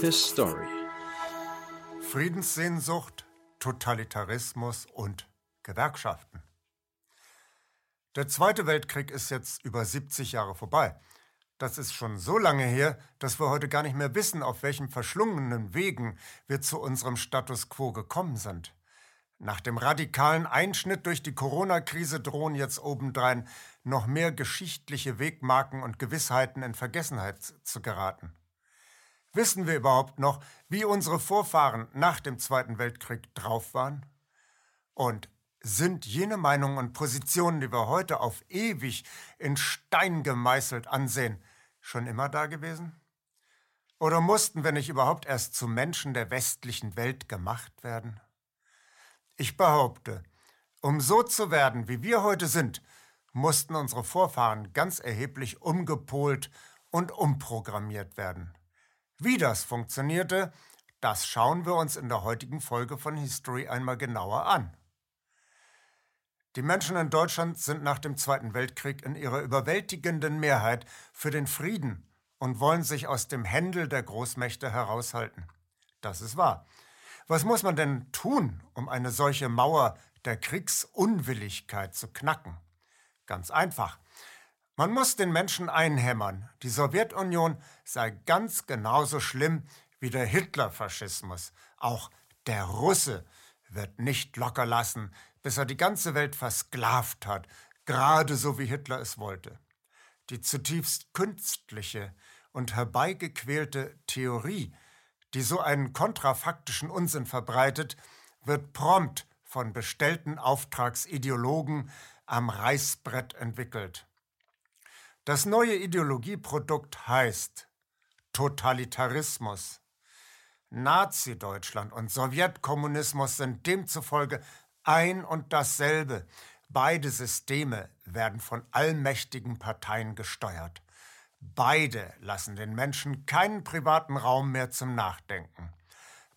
His Story. Friedenssehnsucht, Totalitarismus und Gewerkschaften. Der Zweite Weltkrieg ist jetzt über 70 Jahre vorbei. Das ist schon so lange her, dass wir heute gar nicht mehr wissen, auf welchen verschlungenen Wegen wir zu unserem Status quo gekommen sind. Nach dem radikalen Einschnitt durch die Corona-Krise drohen jetzt obendrein noch mehr geschichtliche Wegmarken und Gewissheiten in Vergessenheit zu geraten. Wissen wir überhaupt noch, wie unsere Vorfahren nach dem Zweiten Weltkrieg drauf waren? Und sind jene Meinungen und Positionen, die wir heute auf ewig in Stein gemeißelt ansehen, schon immer da gewesen? Oder mussten wir nicht überhaupt erst zu Menschen der westlichen Welt gemacht werden? Ich behaupte, um so zu werden, wie wir heute sind, mussten unsere Vorfahren ganz erheblich umgepolt und umprogrammiert werden. Wie das funktionierte, das schauen wir uns in der heutigen Folge von History einmal genauer an. Die Menschen in Deutschland sind nach dem Zweiten Weltkrieg in ihrer überwältigenden Mehrheit für den Frieden und wollen sich aus dem Händel der Großmächte heraushalten. Das ist wahr. Was muss man denn tun, um eine solche Mauer der Kriegsunwilligkeit zu knacken? Ganz einfach. Man muss den Menschen einhämmern, die Sowjetunion sei ganz genauso schlimm wie der Hitlerfaschismus. Auch der Russe wird nicht locker lassen, bis er die ganze Welt versklavt hat, gerade so wie Hitler es wollte. Die zutiefst künstliche und herbeigequälte Theorie, die so einen kontrafaktischen Unsinn verbreitet, wird prompt von bestellten Auftragsideologen am Reißbrett entwickelt. Das neue Ideologieprodukt heißt Totalitarismus. Nazi-Deutschland und Sowjetkommunismus sind demzufolge ein und dasselbe. Beide Systeme werden von allmächtigen Parteien gesteuert. Beide lassen den Menschen keinen privaten Raum mehr zum Nachdenken.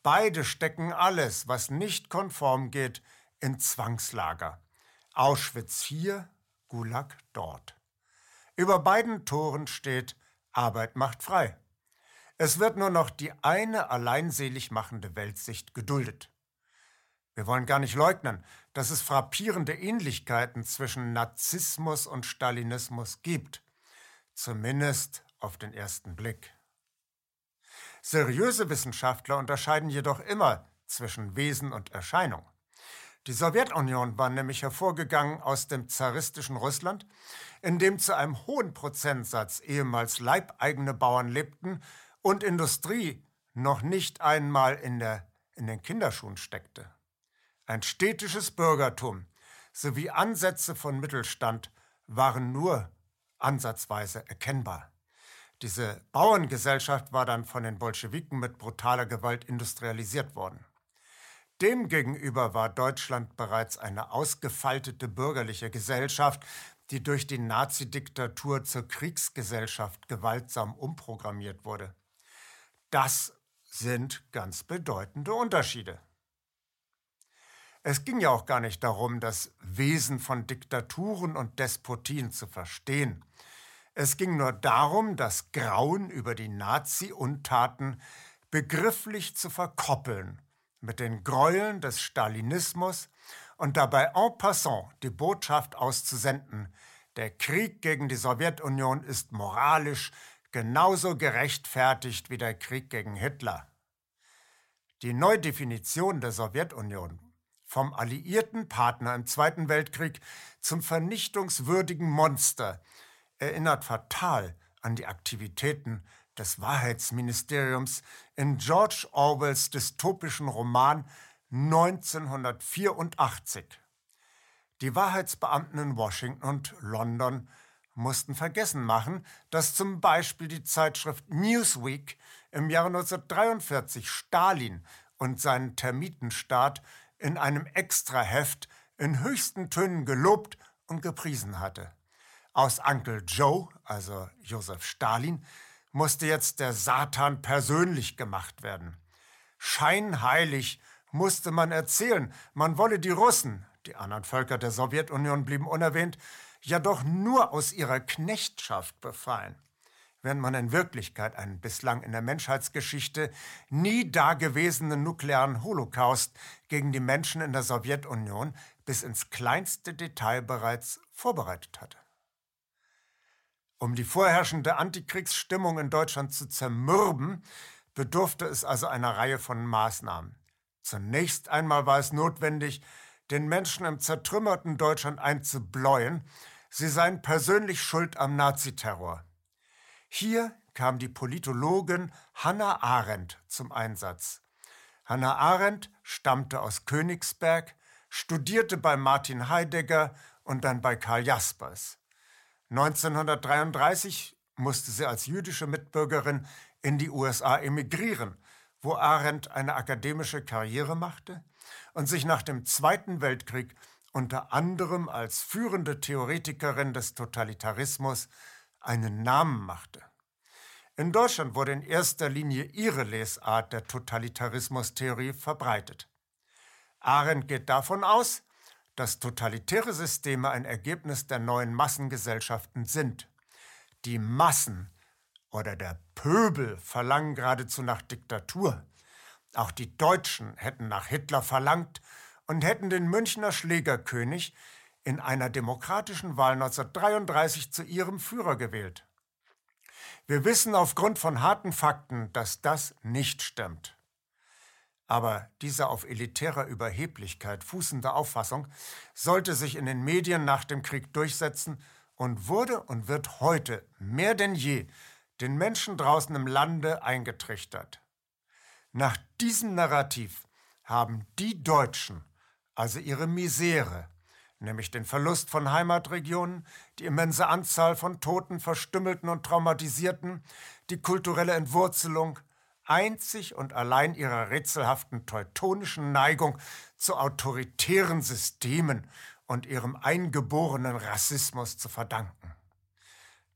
Beide stecken alles, was nicht konform geht, in Zwangslager. Auschwitz hier, Gulag dort. Über beiden Toren steht Arbeit macht frei. Es wird nur noch die eine alleinselig machende Weltsicht geduldet. Wir wollen gar nicht leugnen, dass es frappierende Ähnlichkeiten zwischen Narzissmus und Stalinismus gibt zumindest auf den ersten Blick. Seriöse Wissenschaftler unterscheiden jedoch immer zwischen Wesen und Erscheinung. Die Sowjetunion war nämlich hervorgegangen aus dem zaristischen Russland, in dem zu einem hohen Prozentsatz ehemals leibeigene Bauern lebten und Industrie noch nicht einmal in, der, in den Kinderschuhen steckte. Ein städtisches Bürgertum sowie Ansätze von Mittelstand waren nur ansatzweise erkennbar. Diese Bauerngesellschaft war dann von den Bolschewiken mit brutaler Gewalt industrialisiert worden. Demgegenüber war Deutschland bereits eine ausgefaltete bürgerliche Gesellschaft, die durch die Nazidiktatur zur Kriegsgesellschaft gewaltsam umprogrammiert wurde. Das sind ganz bedeutende Unterschiede. Es ging ja auch gar nicht darum, das Wesen von Diktaturen und Despotien zu verstehen. Es ging nur darum, das Grauen über die Nazi-Untaten begrifflich zu verkoppeln mit den Gräueln des Stalinismus und dabei en passant die Botschaft auszusenden, der Krieg gegen die Sowjetunion ist moralisch genauso gerechtfertigt wie der Krieg gegen Hitler. Die Neudefinition der Sowjetunion vom alliierten Partner im Zweiten Weltkrieg zum vernichtungswürdigen Monster, erinnert fatal an die Aktivitäten des Wahrheitsministeriums in George Orwells dystopischen Roman 1984. Die Wahrheitsbeamten in Washington und London mussten vergessen machen, dass zum Beispiel die Zeitschrift Newsweek im Jahre 1943 Stalin und seinen Termitenstaat in einem Extraheft in höchsten Tönen gelobt und gepriesen hatte. Aus Uncle Joe, also Josef Stalin, musste jetzt der Satan persönlich gemacht werden. Scheinheilig musste man erzählen, man wolle die Russen, die anderen Völker der Sowjetunion blieben unerwähnt, ja doch nur aus ihrer Knechtschaft befreien. während man in Wirklichkeit einen bislang in der Menschheitsgeschichte nie dagewesenen nuklearen Holocaust gegen die Menschen in der Sowjetunion bis ins kleinste Detail bereits vorbereitet hatte. Um die vorherrschende Antikriegsstimmung in Deutschland zu zermürben, bedurfte es also einer Reihe von Maßnahmen. Zunächst einmal war es notwendig, den Menschen im zertrümmerten Deutschland einzubläuen, sie seien persönlich schuld am Naziterror. Hier kam die Politologin Hannah Arendt zum Einsatz. Hannah Arendt stammte aus Königsberg, studierte bei Martin Heidegger und dann bei Karl Jaspers. 1933 musste sie als jüdische Mitbürgerin in die USA emigrieren, wo Arendt eine akademische Karriere machte und sich nach dem Zweiten Weltkrieg unter anderem als führende Theoretikerin des Totalitarismus einen Namen machte. In Deutschland wurde in erster Linie ihre Lesart der Totalitarismustheorie verbreitet. Arendt geht davon aus, dass totalitäre Systeme ein Ergebnis der neuen Massengesellschaften sind. Die Massen oder der Pöbel verlangen geradezu nach Diktatur. Auch die Deutschen hätten nach Hitler verlangt und hätten den Münchner Schlägerkönig in einer demokratischen Wahl 1933 zu ihrem Führer gewählt. Wir wissen aufgrund von harten Fakten, dass das nicht stimmt. Aber diese auf elitärer Überheblichkeit fußende Auffassung sollte sich in den Medien nach dem Krieg durchsetzen und wurde und wird heute mehr denn je den Menschen draußen im Lande eingetrichtert. Nach diesem Narrativ haben die Deutschen also ihre Misere, nämlich den Verlust von Heimatregionen, die immense Anzahl von Toten, Verstümmelten und Traumatisierten, die kulturelle Entwurzelung, einzig und allein ihrer rätselhaften teutonischen Neigung zu autoritären Systemen und ihrem eingeborenen Rassismus zu verdanken.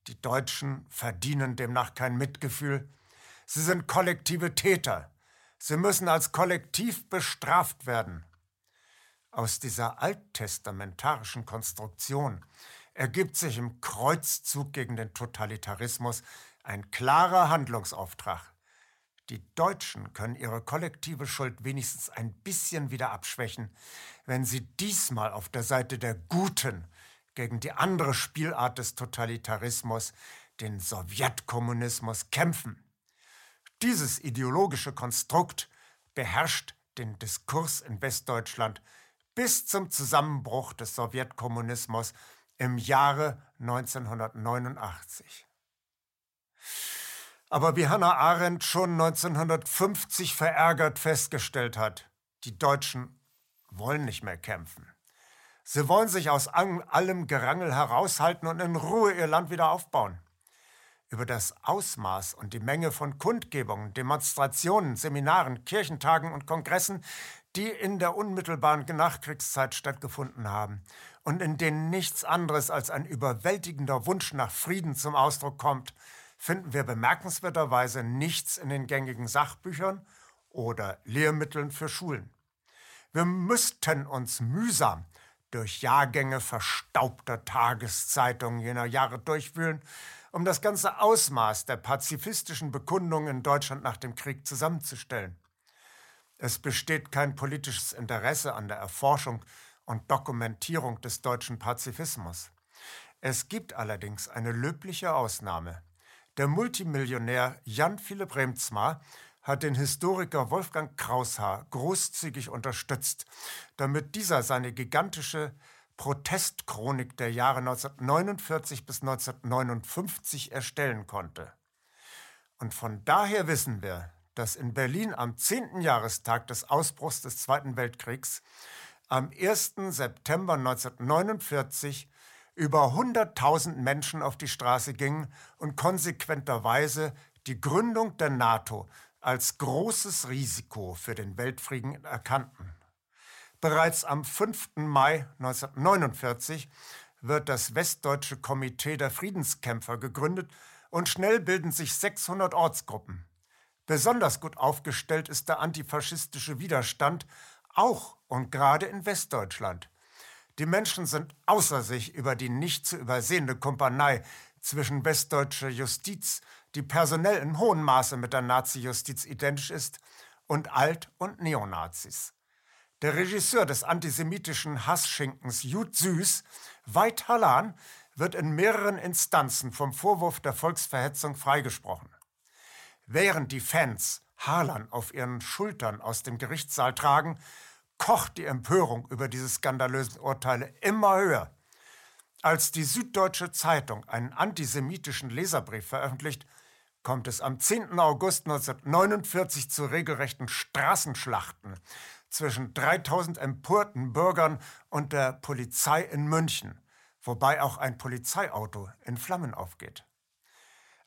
Die Deutschen verdienen demnach kein Mitgefühl. Sie sind kollektive Täter. Sie müssen als Kollektiv bestraft werden. Aus dieser alttestamentarischen Konstruktion ergibt sich im Kreuzzug gegen den Totalitarismus ein klarer Handlungsauftrag. Die Deutschen können ihre kollektive Schuld wenigstens ein bisschen wieder abschwächen, wenn sie diesmal auf der Seite der Guten gegen die andere Spielart des Totalitarismus, den Sowjetkommunismus, kämpfen. Dieses ideologische Konstrukt beherrscht den Diskurs in Westdeutschland bis zum Zusammenbruch des Sowjetkommunismus im Jahre 1989. Aber wie Hannah Arendt schon 1950 verärgert festgestellt hat, die Deutschen wollen nicht mehr kämpfen. Sie wollen sich aus allem Gerangel heraushalten und in Ruhe ihr Land wieder aufbauen. Über das Ausmaß und die Menge von Kundgebungen, Demonstrationen, Seminaren, Kirchentagen und Kongressen, die in der unmittelbaren Nachkriegszeit stattgefunden haben und in denen nichts anderes als ein überwältigender Wunsch nach Frieden zum Ausdruck kommt, finden wir bemerkenswerterweise nichts in den gängigen Sachbüchern oder Lehrmitteln für Schulen. Wir müssten uns mühsam durch Jahrgänge verstaubter Tageszeitungen jener Jahre durchwühlen, um das ganze Ausmaß der pazifistischen Bekundungen in Deutschland nach dem Krieg zusammenzustellen. Es besteht kein politisches Interesse an der Erforschung und Dokumentierung des deutschen Pazifismus. Es gibt allerdings eine löbliche Ausnahme. Der Multimillionär Jan Philipp Remzma hat den Historiker Wolfgang Kraushaar großzügig unterstützt, damit dieser seine gigantische Protestchronik der Jahre 1949 bis 1959 erstellen konnte. Und von daher wissen wir, dass in Berlin am 10. Jahrestag des Ausbruchs des Zweiten Weltkriegs am 1. September 1949 über 100.000 Menschen auf die Straße gingen und konsequenterweise die Gründung der NATO als großes Risiko für den Weltfrieden erkannten. Bereits am 5. Mai 1949 wird das Westdeutsche Komitee der Friedenskämpfer gegründet und schnell bilden sich 600 Ortsgruppen. Besonders gut aufgestellt ist der antifaschistische Widerstand, auch und gerade in Westdeutschland. Die Menschen sind außer sich über die nicht zu übersehende Kumpanei zwischen westdeutscher Justiz, die personell in hohem Maße mit der Nazi-Justiz identisch ist, und Alt- und Neonazis. Der Regisseur des antisemitischen Hassschinkens Jud Süß, Veit Hallan, wird in mehreren Instanzen vom Vorwurf der Volksverhetzung freigesprochen. Während die Fans Harlan auf ihren Schultern aus dem Gerichtssaal tragen, kocht die Empörung über diese skandalösen Urteile immer höher. Als die Süddeutsche Zeitung einen antisemitischen Leserbrief veröffentlicht, kommt es am 10. August 1949 zu regelrechten Straßenschlachten zwischen 3000 empörten Bürgern und der Polizei in München, wobei auch ein Polizeiauto in Flammen aufgeht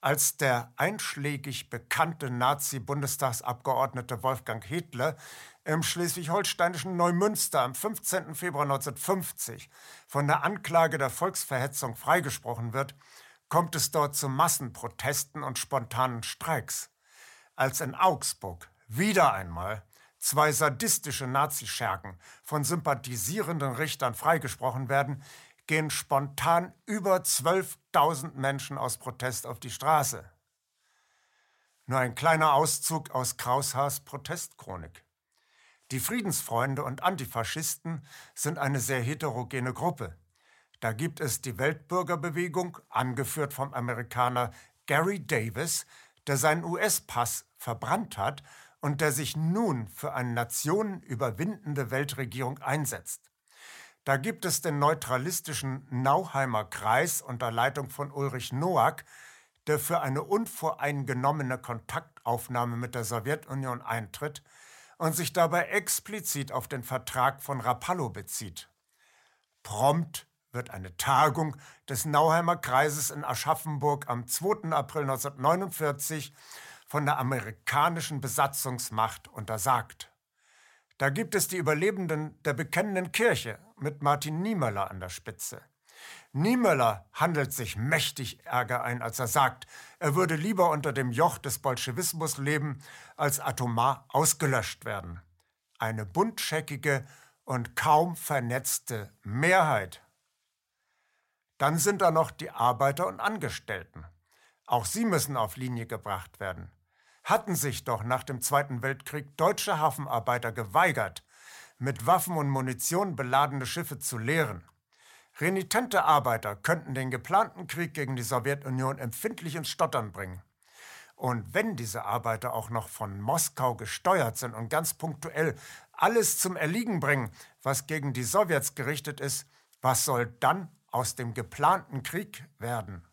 als der einschlägig bekannte Nazi-Bundestagsabgeordnete Wolfgang Hitler im schleswig-holsteinischen Neumünster am 15. Februar 1950 von der Anklage der Volksverhetzung freigesprochen wird, kommt es dort zu Massenprotesten und spontanen Streiks. Als in Augsburg wieder einmal zwei sadistische Nazischergen von sympathisierenden Richtern freigesprochen werden, gehen spontan über 12.000 Menschen aus Protest auf die Straße. Nur ein kleiner Auszug aus Kraushaars Protestchronik. Die Friedensfreunde und Antifaschisten sind eine sehr heterogene Gruppe. Da gibt es die Weltbürgerbewegung, angeführt vom Amerikaner Gary Davis, der seinen US-Pass verbrannt hat und der sich nun für eine nationenüberwindende Weltregierung einsetzt. Da gibt es den neutralistischen Nauheimer Kreis unter Leitung von Ulrich Noack, der für eine unvoreingenommene Kontaktaufnahme mit der Sowjetunion eintritt und sich dabei explizit auf den Vertrag von Rapallo bezieht. Prompt wird eine Tagung des Nauheimer Kreises in Aschaffenburg am 2. April 1949 von der amerikanischen Besatzungsmacht untersagt. Da gibt es die Überlebenden der bekennenden Kirche mit Martin Niemöller an der Spitze. Niemöller handelt sich mächtig Ärger ein, als er sagt, er würde lieber unter dem Joch des Bolschewismus leben, als atomar ausgelöscht werden. Eine buntscheckige und kaum vernetzte Mehrheit. Dann sind da noch die Arbeiter und Angestellten. Auch sie müssen auf Linie gebracht werden hatten sich doch nach dem Zweiten Weltkrieg deutsche Hafenarbeiter geweigert, mit Waffen und Munition beladene Schiffe zu leeren. Renitente Arbeiter könnten den geplanten Krieg gegen die Sowjetunion empfindlich ins Stottern bringen. Und wenn diese Arbeiter auch noch von Moskau gesteuert sind und ganz punktuell alles zum Erliegen bringen, was gegen die Sowjets gerichtet ist, was soll dann aus dem geplanten Krieg werden?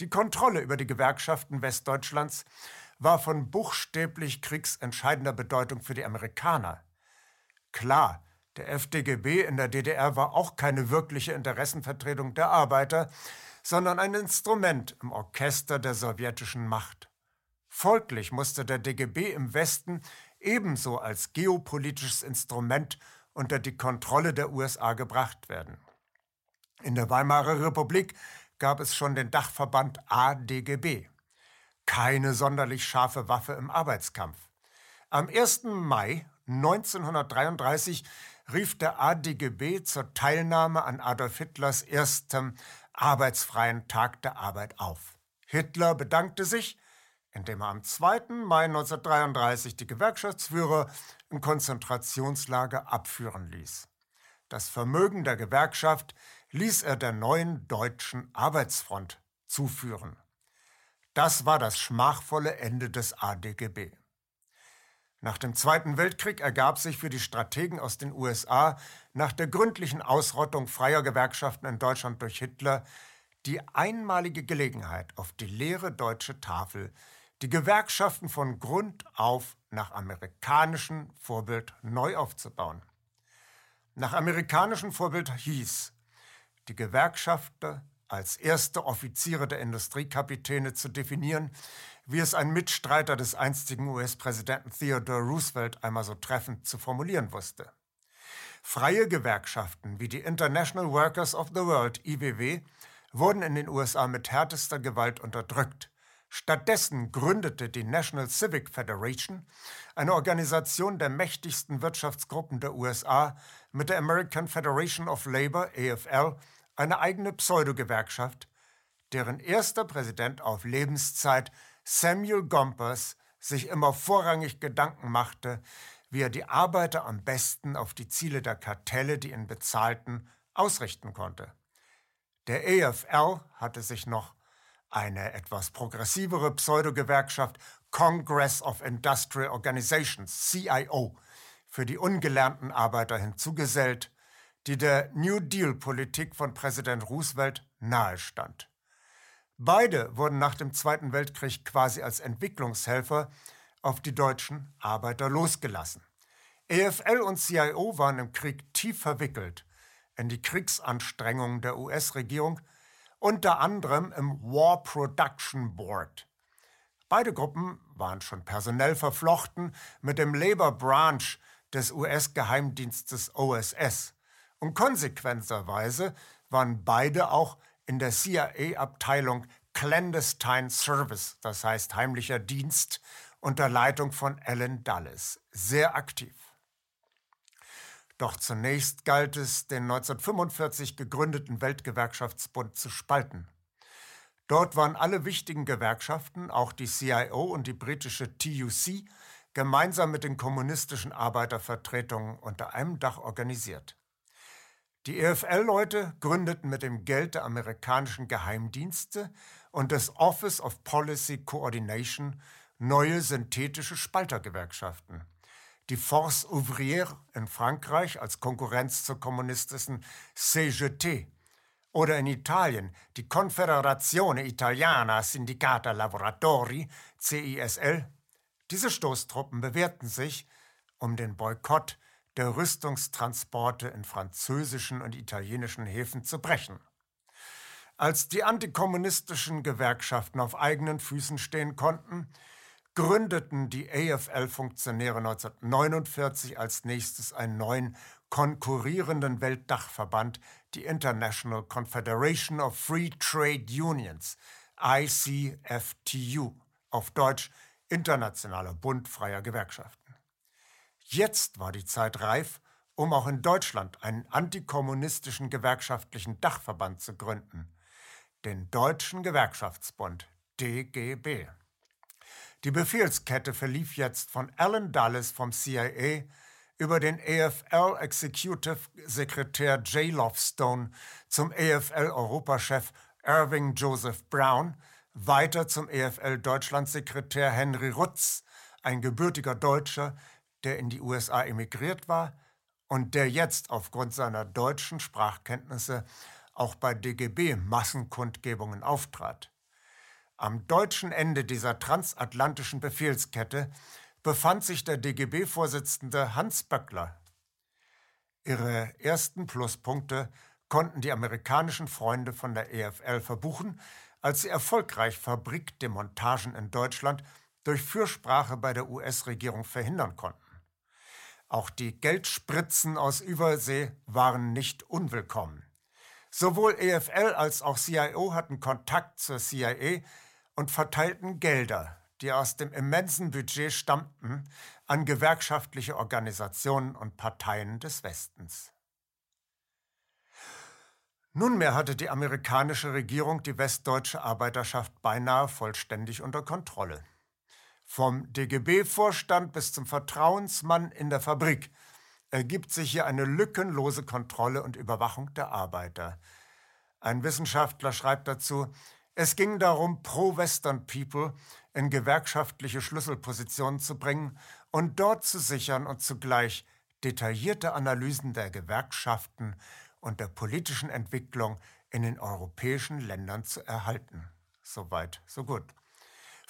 Die Kontrolle über die Gewerkschaften Westdeutschlands war von buchstäblich kriegsentscheidender Bedeutung für die Amerikaner. Klar, der FDGB in der DDR war auch keine wirkliche Interessenvertretung der Arbeiter, sondern ein Instrument im Orchester der sowjetischen Macht. Folglich musste der DGB im Westen ebenso als geopolitisches Instrument unter die Kontrolle der USA gebracht werden. In der Weimarer Republik gab es schon den Dachverband ADGB keine sonderlich scharfe Waffe im Arbeitskampf. Am 1. Mai 1933 rief der ADGB zur Teilnahme an Adolf Hitlers erstem arbeitsfreien Tag der Arbeit auf. Hitler bedankte sich, indem er am 2. Mai 1933 die Gewerkschaftsführer im Konzentrationslager abführen ließ. Das Vermögen der Gewerkschaft ließ er der neuen deutschen Arbeitsfront zuführen. Das war das schmachvolle Ende des ADGB. Nach dem Zweiten Weltkrieg ergab sich für die Strategen aus den USA nach der gründlichen Ausrottung freier Gewerkschaften in Deutschland durch Hitler die einmalige Gelegenheit, auf die leere deutsche Tafel die Gewerkschaften von Grund auf nach amerikanischem Vorbild neu aufzubauen. Nach amerikanischem Vorbild hieß, die Gewerkschafter als erste Offiziere der Industriekapitäne zu definieren, wie es ein Mitstreiter des einstigen US-Präsidenten Theodore Roosevelt einmal so treffend zu formulieren wusste. Freie Gewerkschaften wie die International Workers of the World IWW wurden in den USA mit härtester Gewalt unterdrückt. Stattdessen gründete die National Civic Federation, eine Organisation der mächtigsten Wirtschaftsgruppen der USA, mit der American Federation of Labor AFL eine eigene Pseudogewerkschaft, deren erster Präsident auf Lebenszeit, Samuel Gompers, sich immer vorrangig Gedanken machte, wie er die Arbeiter am besten auf die Ziele der Kartelle, die ihn bezahlten, ausrichten konnte. Der EFL hatte sich noch eine etwas progressivere Pseudogewerkschaft Congress of Industrial Organizations, CIO, für die ungelernten Arbeiter hinzugesellt, die der New Deal-Politik von Präsident Roosevelt nahestand. Beide wurden nach dem Zweiten Weltkrieg quasi als Entwicklungshelfer auf die deutschen Arbeiter losgelassen. EFL und CIO waren im Krieg tief verwickelt in die Kriegsanstrengungen der US-Regierung, unter anderem im War Production Board. Beide Gruppen waren schon personell verflochten mit dem Labor Branch des US-Geheimdienstes OSS. Und konsequenterweise waren beide auch in der CIA-Abteilung Clandestine Service, das heißt heimlicher Dienst, unter Leitung von Alan Dulles, sehr aktiv. Doch zunächst galt es, den 1945 gegründeten Weltgewerkschaftsbund zu spalten. Dort waren alle wichtigen Gewerkschaften, auch die CIO und die britische TUC, gemeinsam mit den kommunistischen Arbeitervertretungen unter einem Dach organisiert. Die EFL-Leute gründeten mit dem Geld der amerikanischen Geheimdienste und des Office of Policy Coordination neue synthetische Spaltergewerkschaften die Force Ouvrière in Frankreich als Konkurrenz zur kommunistischen CGT oder in Italien die Confederazione Italiana Sindicata Lavoratori CISL. Diese Stoßtruppen bewährten sich, um den Boykott der Rüstungstransporte in französischen und italienischen Häfen zu brechen. Als die antikommunistischen Gewerkschaften auf eigenen Füßen stehen konnten, gründeten die AFL-Funktionäre 1949 als nächstes einen neuen konkurrierenden Weltdachverband, die International Confederation of Free Trade Unions, ICFTU, auf Deutsch Internationaler Bund freier Gewerkschaften. Jetzt war die Zeit reif, um auch in Deutschland einen antikommunistischen gewerkschaftlichen Dachverband zu gründen, den Deutschen Gewerkschaftsbund DGB. Die Befehlskette verlief jetzt von Alan Dulles vom CIA über den AFL Executive Sekretär J. Lovestone zum AFL Europachef Irving Joseph Brown, weiter zum AFL Deutschlandsekretär Henry Rutz, ein gebürtiger Deutscher, der in die USA emigriert war und der jetzt aufgrund seiner deutschen Sprachkenntnisse auch bei DGB Massenkundgebungen auftrat. Am deutschen Ende dieser transatlantischen Befehlskette befand sich der DGB-Vorsitzende Hans Böckler. Ihre ersten Pluspunkte konnten die amerikanischen Freunde von der EFL verbuchen, als sie erfolgreich Fabrikdemontagen in Deutschland durch Fürsprache bei der US-Regierung verhindern konnten. Auch die Geldspritzen aus Übersee waren nicht unwillkommen. Sowohl EFL als auch CIO hatten Kontakt zur CIA, und verteilten Gelder, die aus dem immensen Budget stammten, an gewerkschaftliche Organisationen und Parteien des Westens. Nunmehr hatte die amerikanische Regierung die westdeutsche Arbeiterschaft beinahe vollständig unter Kontrolle. Vom DGB-Vorstand bis zum Vertrauensmann in der Fabrik ergibt sich hier eine lückenlose Kontrolle und Überwachung der Arbeiter. Ein Wissenschaftler schreibt dazu, es ging darum, Pro-Western People in gewerkschaftliche Schlüsselpositionen zu bringen und dort zu sichern und zugleich detaillierte Analysen der Gewerkschaften und der politischen Entwicklung in den europäischen Ländern zu erhalten. Soweit, so gut.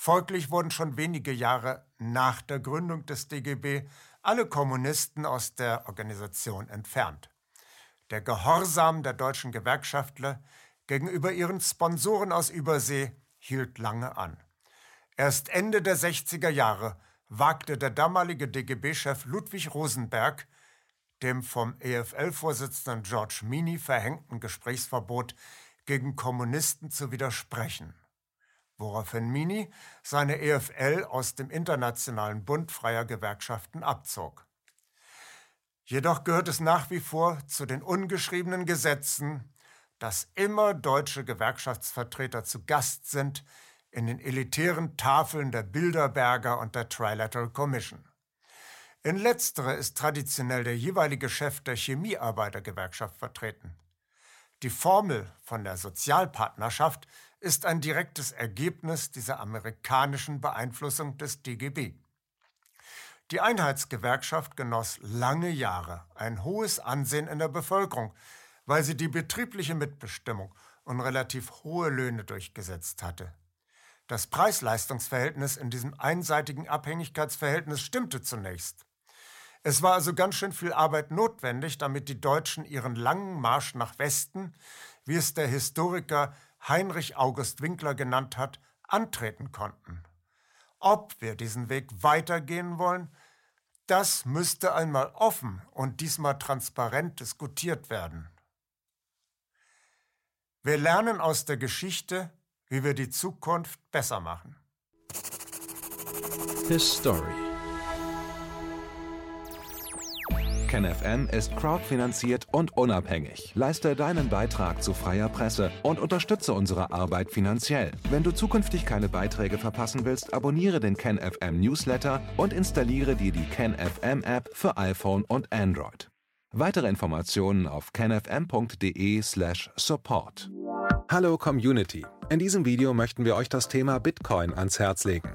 Folglich wurden schon wenige Jahre nach der Gründung des DGB alle Kommunisten aus der Organisation entfernt. Der Gehorsam der deutschen Gewerkschaftler gegenüber ihren Sponsoren aus Übersee hielt lange an. Erst Ende der 60er Jahre wagte der damalige DGB-Chef Ludwig Rosenberg, dem vom EFL-Vorsitzenden George Mini verhängten Gesprächsverbot gegen Kommunisten zu widersprechen, woraufhin Mini seine EFL aus dem Internationalen Bund freier Gewerkschaften abzog. Jedoch gehört es nach wie vor zu den ungeschriebenen Gesetzen, dass immer deutsche Gewerkschaftsvertreter zu Gast sind in den elitären Tafeln der Bilderberger und der Trilateral Commission. In letztere ist traditionell der jeweilige Chef der Chemiearbeitergewerkschaft vertreten. Die Formel von der Sozialpartnerschaft ist ein direktes Ergebnis dieser amerikanischen Beeinflussung des DGB. Die Einheitsgewerkschaft genoss lange Jahre ein hohes Ansehen in der Bevölkerung, weil sie die betriebliche Mitbestimmung und relativ hohe Löhne durchgesetzt hatte. Das Preis-Leistungs-Verhältnis in diesem einseitigen Abhängigkeitsverhältnis stimmte zunächst. Es war also ganz schön viel Arbeit notwendig, damit die Deutschen ihren langen Marsch nach Westen, wie es der Historiker Heinrich August Winkler genannt hat, antreten konnten. Ob wir diesen Weg weitergehen wollen, das müsste einmal offen und diesmal transparent diskutiert werden. Wir lernen aus der Geschichte, wie wir die Zukunft besser machen. His Story KenFM ist crowdfinanziert und unabhängig. Leiste deinen Beitrag zu freier Presse und unterstütze unsere Arbeit finanziell. Wenn du zukünftig keine Beiträge verpassen willst, abonniere den KenFM Newsletter und installiere dir die KenFM App für iPhone und Android. Weitere Informationen auf kenfm.de/support. Hallo Community. In diesem Video möchten wir euch das Thema Bitcoin ans Herz legen.